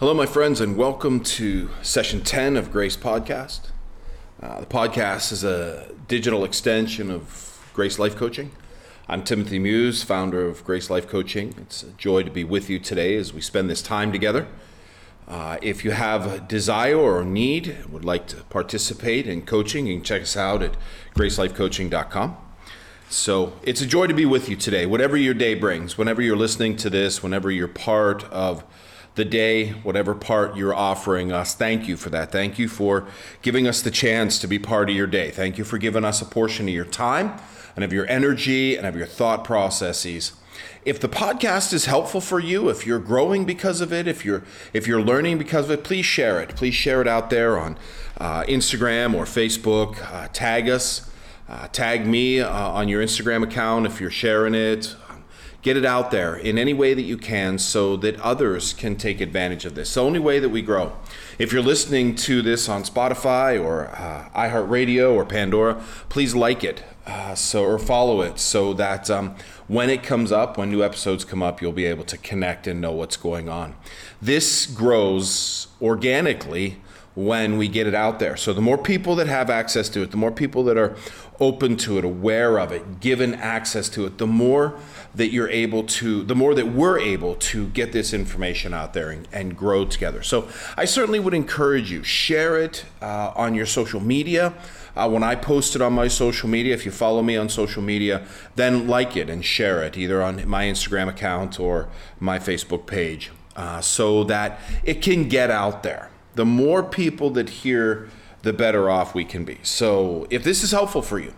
Hello, my friends, and welcome to session 10 of Grace Podcast. Uh, the podcast is a digital extension of Grace Life Coaching. I'm Timothy Muse, founder of Grace Life Coaching. It's a joy to be with you today as we spend this time together. Uh, if you have a desire or need, would like to participate in coaching, you can check us out at gracelifecoaching.com. So it's a joy to be with you today, whatever your day brings, whenever you're listening to this, whenever you're part of the day, whatever part you're offering us. Thank you for that. Thank you for giving us the chance to be part of your day. Thank you for giving us a portion of your time and of your energy and of your thought processes. If the podcast is helpful for you, if you're growing because of it, if you're if you're learning because of it, please share it. Please share it out there on uh, Instagram or Facebook. Uh, tag us. Uh, tag me uh, on your Instagram account if you're sharing it get it out there in any way that you can so that others can take advantage of this. The only way that we grow. If you're listening to this on Spotify or uh, iHeartRadio or Pandora, please like it uh, so or follow it so that um, when it comes up, when new episodes come up, you'll be able to connect and know what's going on. This grows organically when we get it out there. So the more people that have access to it, the more people that are open to it, aware of it, given access to it, the more that you're able to, the more that we're able to get this information out there and, and grow together. So I certainly would encourage you, share it uh, on your social media. Uh, when I post it on my social media, if you follow me on social media, then like it and share it either on my Instagram account or my Facebook page uh, so that it can get out there. The more people that hear, the better off we can be. So if this is helpful for you,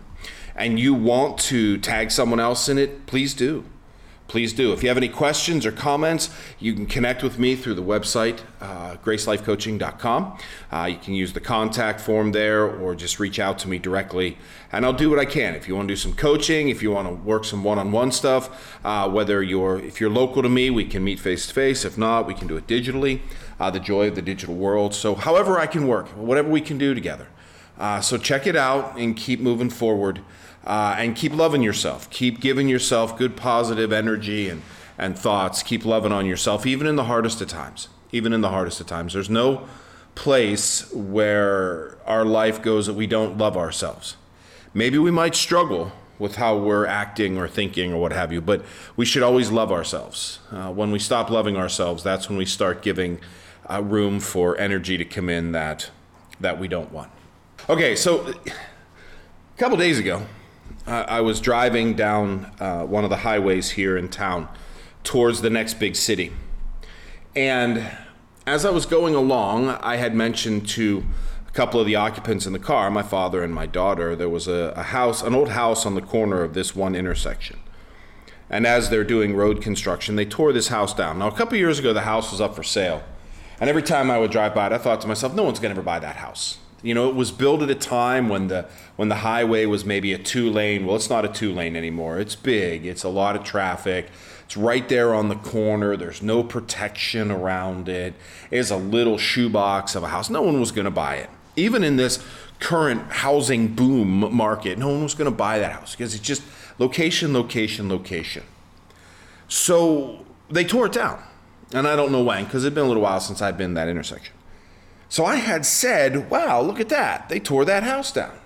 and you want to tag someone else in it, please do. Please do. If you have any questions or comments, you can connect with me through the website, uh, gracelifecoaching.com. Uh, you can use the contact form there or just reach out to me directly, and I'll do what I can. If you want to do some coaching, if you want to work some one-on-one stuff, uh, whether you're if you're local to me, we can meet face to face. If not, we can do it digitally. Uh, the joy of the digital world. So, however I can work, whatever we can do together. Uh, so check it out and keep moving forward uh, and keep loving yourself. Keep giving yourself good positive energy and, and thoughts. Keep loving on yourself, even in the hardest of times. Even in the hardest of times. There's no place where our life goes that we don't love ourselves. Maybe we might struggle with how we're acting or thinking or what have you, but we should always love ourselves. Uh, when we stop loving ourselves, that's when we start giving uh, room for energy to come in that that we don't want. Okay, so a couple days ago, I was driving down uh, one of the highways here in town towards the next big city. And as I was going along, I had mentioned to a couple of the occupants in the car, my father and my daughter, there was a, a house, an old house on the corner of this one intersection. And as they're doing road construction, they tore this house down. Now, a couple years ago, the house was up for sale. And every time I would drive by it, I thought to myself, no one's going to ever buy that house. You know, it was built at a time when the when the highway was maybe a two lane. Well, it's not a two lane anymore. It's big. It's a lot of traffic. It's right there on the corner. There's no protection around it. It's a little shoebox of a house. No one was going to buy it. Even in this current housing boom market, no one was going to buy that house because it's just location, location, location. So they tore it down. And I don't know when because it's been a little while since I've been that intersection. So I had said, wow, look at that. They tore that house down.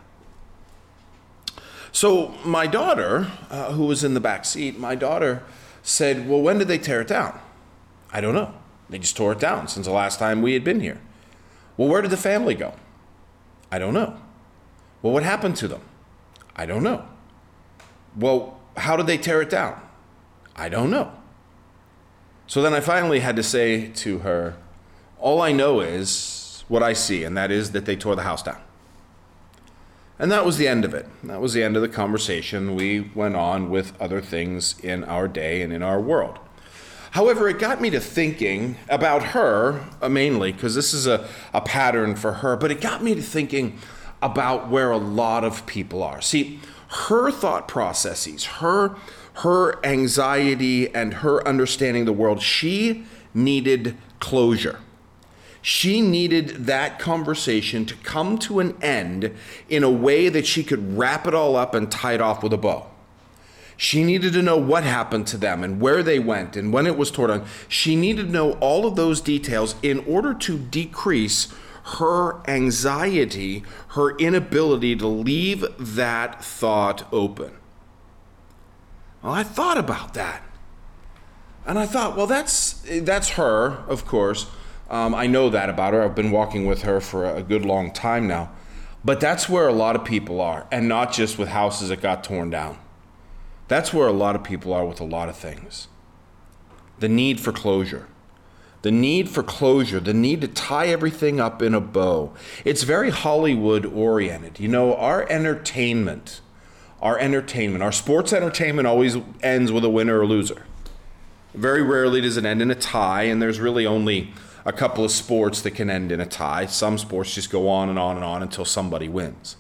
So my daughter, uh, who was in the back seat, my daughter said, well, when did they tear it down? I don't know. They just tore it down since the last time we had been here. Well, where did the family go? I don't know. Well, what happened to them? I don't know. Well, how did they tear it down? I don't know. So then I finally had to say to her, all I know is what I see, and that is that they tore the house down. And that was the end of it. That was the end of the conversation. We went on with other things in our day and in our world. However, it got me to thinking about her uh, mainly, because this is a, a pattern for her, but it got me to thinking about where a lot of people are. See, her thought processes, her her anxiety and her understanding the world, she needed closure. She needed that conversation to come to an end in a way that she could wrap it all up and tie it off with a bow. She needed to know what happened to them and where they went and when it was torn down. She needed to know all of those details in order to decrease her anxiety, her inability to leave that thought open. Well, I thought about that. And I thought, well, that's that's her, of course. Um, I know that about her. I've been walking with her for a good long time now. But that's where a lot of people are, and not just with houses that got torn down. That's where a lot of people are with a lot of things. The need for closure. The need for closure, the need to tie everything up in a bow. It's very Hollywood oriented. You know, our entertainment, our entertainment, our sports entertainment always ends with a winner or loser. Very rarely does it end in a tie, and there's really only a couple of sports that can end in a tie. Some sports just go on and on and on until somebody wins.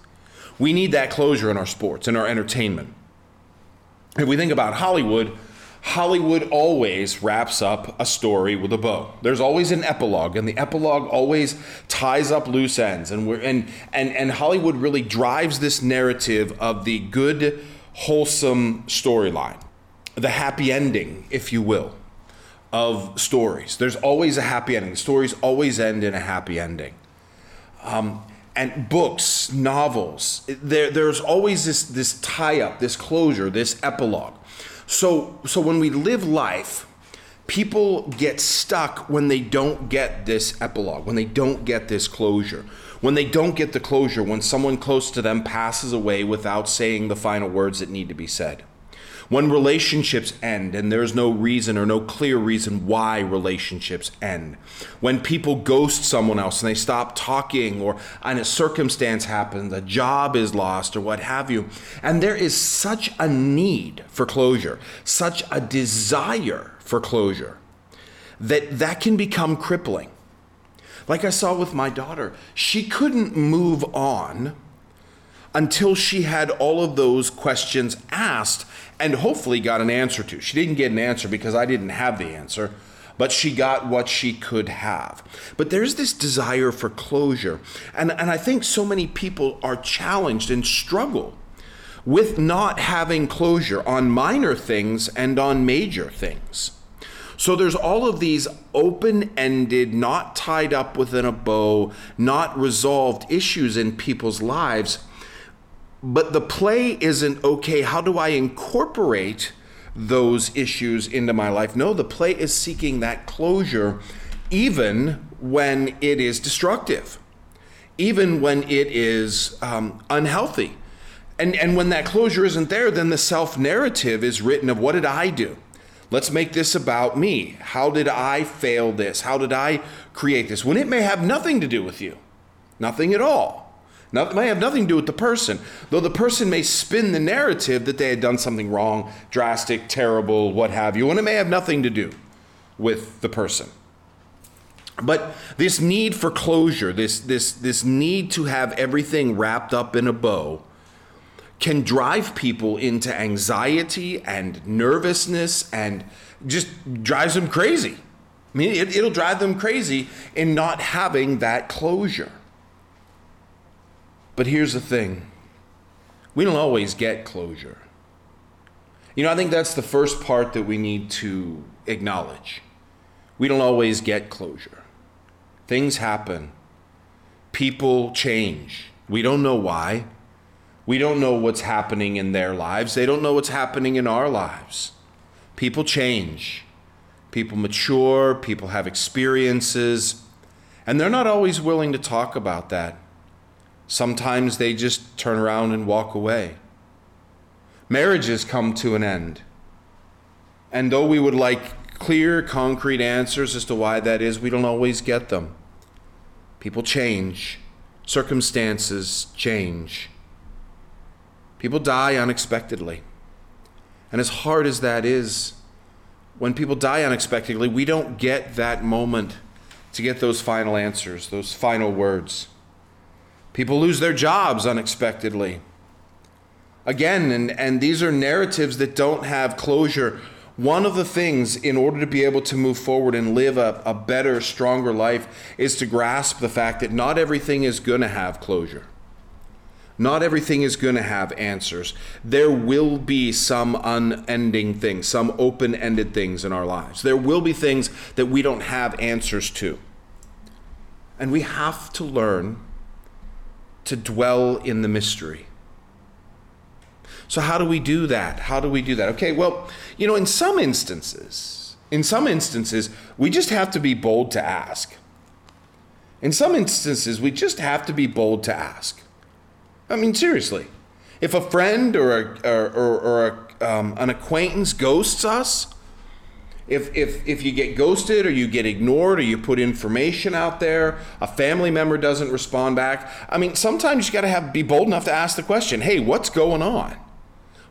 We need that closure in our sports, in our entertainment. If we think about Hollywood, Hollywood always wraps up a story with a bow. There's always an epilogue, and the epilogue always ties up loose ends. And we're and and, and Hollywood really drives this narrative of the good, wholesome storyline, the happy ending, if you will of stories. There's always a happy ending. Stories always end in a happy ending. Um, and books, novels, there, there's always this, this tie up, this closure, this epilogue. So, so when we live life, people get stuck when they don't get this epilogue, when they don't get this closure. When they don't get the closure, when someone close to them passes away without saying the final words that need to be said when relationships end and there's no reason or no clear reason why relationships end. When people ghost someone else and they stop talking or and a circumstance happens, a job is lost or what have you. And there is such a need for closure, such a desire for closure that that can become crippling. Like I saw with my daughter, she couldn't move on until she had all of those questions asked and hopefully got an answer to. She didn't get an answer because I didn't have the answer, but she got what she could have. But there's this desire for closure. And, and I think so many people are challenged and struggle with not having closure on minor things and on major things. So there's all of these open ended, not tied up within a bow, not resolved issues in people's lives but the play isn't okay. How do I incorporate those issues into my life? No, the play is seeking that closure even when it is destructive, even when it is um, unhealthy. And, and when that closure isn't there, then the self narrative is written of what did I do? Let's make this about me. How did I fail this? How did I create this? When it may have nothing to do with you, nothing at all. It may have nothing to do with the person, though the person may spin the narrative that they had done something wrong, drastic, terrible, what have you, and it may have nothing to do with the person. But this need for closure, this, this, this need to have everything wrapped up in a bow, can drive people into anxiety and nervousness and just drives them crazy. I mean, it, it'll drive them crazy in not having that closure. But here's the thing we don't always get closure. You know, I think that's the first part that we need to acknowledge. We don't always get closure. Things happen, people change. We don't know why. We don't know what's happening in their lives. They don't know what's happening in our lives. People change. People mature. People have experiences. And they're not always willing to talk about that. Sometimes they just turn around and walk away. Marriages come to an end. And though we would like clear, concrete answers as to why that is, we don't always get them. People change, circumstances change. People die unexpectedly. And as hard as that is, when people die unexpectedly, we don't get that moment to get those final answers, those final words. People lose their jobs unexpectedly. Again, and, and these are narratives that don't have closure. One of the things, in order to be able to move forward and live a, a better, stronger life, is to grasp the fact that not everything is going to have closure. Not everything is going to have answers. There will be some unending things, some open ended things in our lives. There will be things that we don't have answers to. And we have to learn to dwell in the mystery. So, how do we do that? How do we do that? Okay, well, you know, in some instances, in some instances, we just have to be bold to ask. In some instances, we just have to be bold to ask. I mean, seriously. If a friend or, a, or, or, or a, um, an acquaintance ghosts us, if, if, if you get ghosted or you get ignored or you put information out there, a family member doesn't respond back. I mean, sometimes you got to have be bold enough to ask the question, "Hey, what's going on?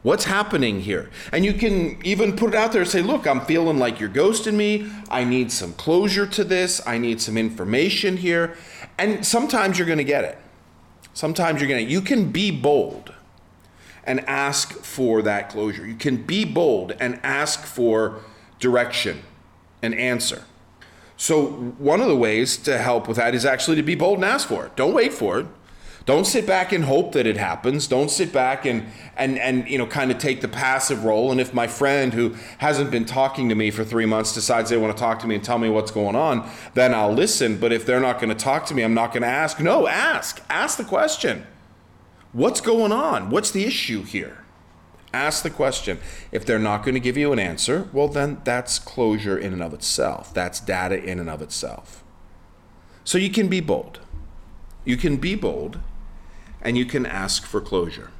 What's happening here?" And you can even put it out there and say, "Look, I'm feeling like you're ghosting me. I need some closure to this. I need some information here." And sometimes you're going to get it. Sometimes you're going to, you can be bold and ask for that closure. You can be bold and ask for direction and answer. So, one of the ways to help with that is actually to be bold and ask for it. Don't wait for it. Don't sit back and hope that it happens. Don't sit back and and and you know kind of take the passive role. And if my friend who hasn't been talking to me for three months decides they want to talk to me and tell me what's going on, then I'll listen. But if they're not going to talk to me, I'm not going to ask. No, ask. Ask the question. What's going on? What's the issue here? Ask the question. If they're not going to give you an answer, well, then that's closure in and of itself. That's data in and of itself. So you can be bold. You can be bold and you can ask for closure.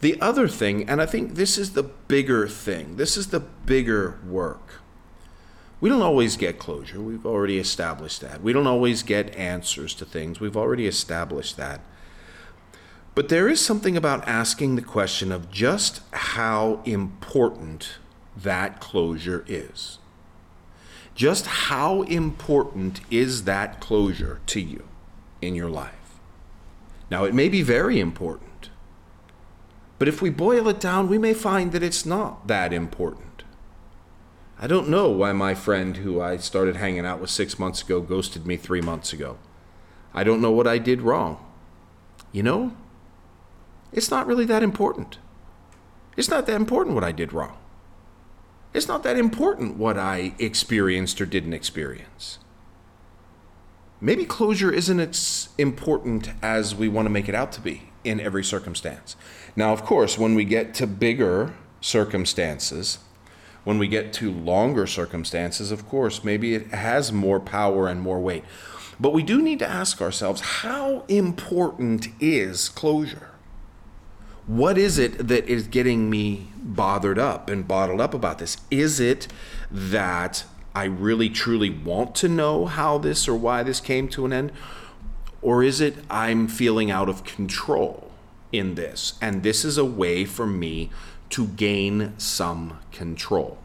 The other thing, and I think this is the bigger thing, this is the bigger work. We don't always get closure. We've already established that. We don't always get answers to things. We've already established that. But there is something about asking the question of just how important that closure is. Just how important is that closure to you in your life? Now, it may be very important, but if we boil it down, we may find that it's not that important. I don't know why my friend who I started hanging out with six months ago ghosted me three months ago. I don't know what I did wrong. You know, it's not really that important. It's not that important what I did wrong. It's not that important what I experienced or didn't experience maybe closure isn't as important as we want to make it out to be in every circumstance. Now, of course, when we get to bigger circumstances, when we get to longer circumstances, of course, maybe it has more power and more weight. But we do need to ask ourselves how important is closure? What is it that is getting me bothered up and bottled up about this? Is it that I really truly want to know how this or why this came to an end? Or is it I'm feeling out of control in this? And this is a way for me to gain some control,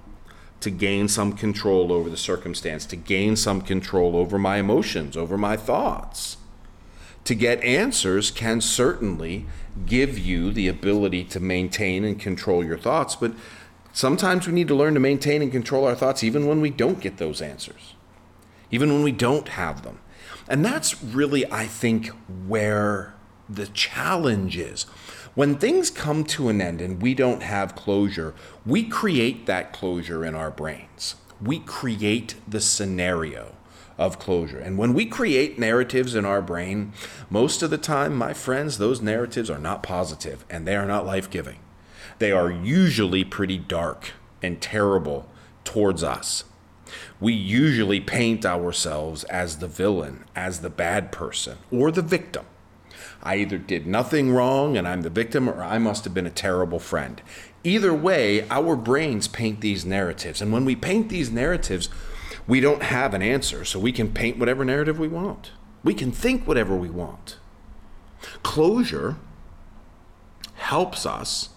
to gain some control over the circumstance, to gain some control over my emotions, over my thoughts. To get answers can certainly give you the ability to maintain and control your thoughts, but Sometimes we need to learn to maintain and control our thoughts even when we don't get those answers, even when we don't have them. And that's really, I think, where the challenge is. When things come to an end and we don't have closure, we create that closure in our brains. We create the scenario of closure. And when we create narratives in our brain, most of the time, my friends, those narratives are not positive and they are not life giving they are usually pretty dark and terrible towards us. We usually paint ourselves as the villain, as the bad person, or the victim. I either did nothing wrong and I'm the victim, or I must have been a terrible friend. Either way, our brains paint these narratives. And when we paint these narratives, we don't have an answer, so we can paint whatever narrative we want. We can think whatever we want. Closure helps us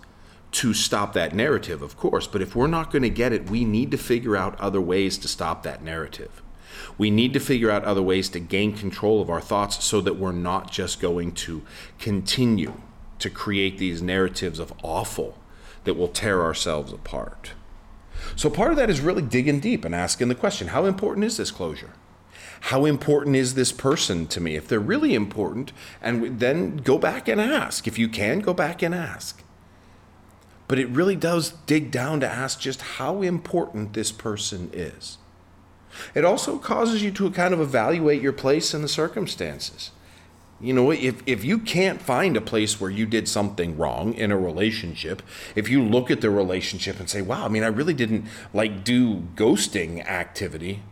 to stop that narrative, of course. But if we're not going to get it, we need to figure out other ways to stop that narrative. We need to figure out other ways to gain control of our thoughts so that we're not just going to continue to create these narratives of awful that will tear ourselves apart. So, part of that is really digging deep and asking the question how important is this closure? How important is this person to me? If they're really important, and then go back and ask. If you can, go back and ask. But it really does dig down to ask just how important this person is. It also causes you to kind of evaluate your place in the circumstances. You know, if, if you can't find a place where you did something wrong in a relationship, if you look at the relationship and say, wow, I mean, I really didn't like do ghosting activity,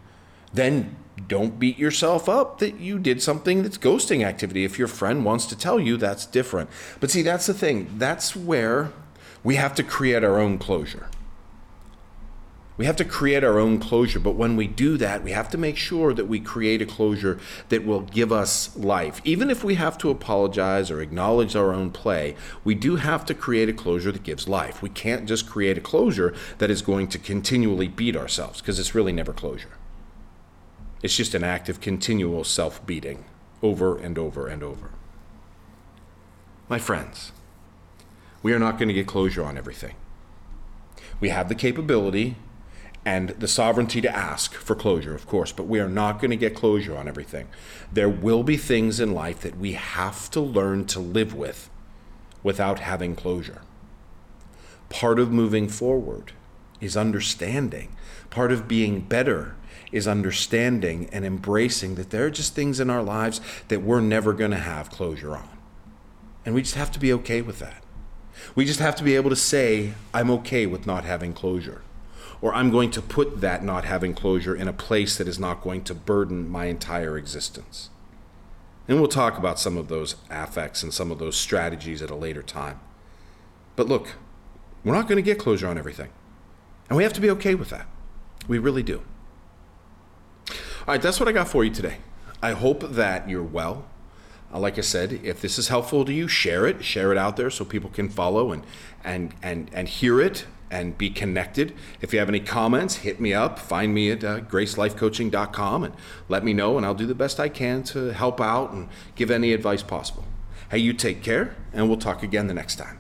then don't beat yourself up that you did something that's ghosting activity. If your friend wants to tell you, that's different. But see, that's the thing. That's where we have to create our own closure. We have to create our own closure, but when we do that, we have to make sure that we create a closure that will give us life. Even if we have to apologize or acknowledge our own play, we do have to create a closure that gives life. We can't just create a closure that is going to continually beat ourselves because it's really never closure. It's just an act of continual self beating over and over and over. My friends, we are not going to get closure on everything. We have the capability and the sovereignty to ask for closure, of course, but we are not going to get closure on everything. There will be things in life that we have to learn to live with without having closure. Part of moving forward is understanding. Part of being better is understanding and embracing that there are just things in our lives that we're never going to have closure on. And we just have to be okay with that. We just have to be able to say, I'm okay with not having closure or I'm going to put that not having closure in a place that is not going to burden my entire existence. And we'll talk about some of those affects and some of those strategies at a later time. But look, we're not going to get closure on everything. And we have to be okay with that. We really do. All right, that's what I got for you today. I hope that you're well. Uh, like I said, if this is helpful to you, share it, share it out there so people can follow and and and and hear it and be connected. If you have any comments, hit me up. Find me at uh, gracelifecoaching.com and let me know, and I'll do the best I can to help out and give any advice possible. Hey, you take care, and we'll talk again the next time.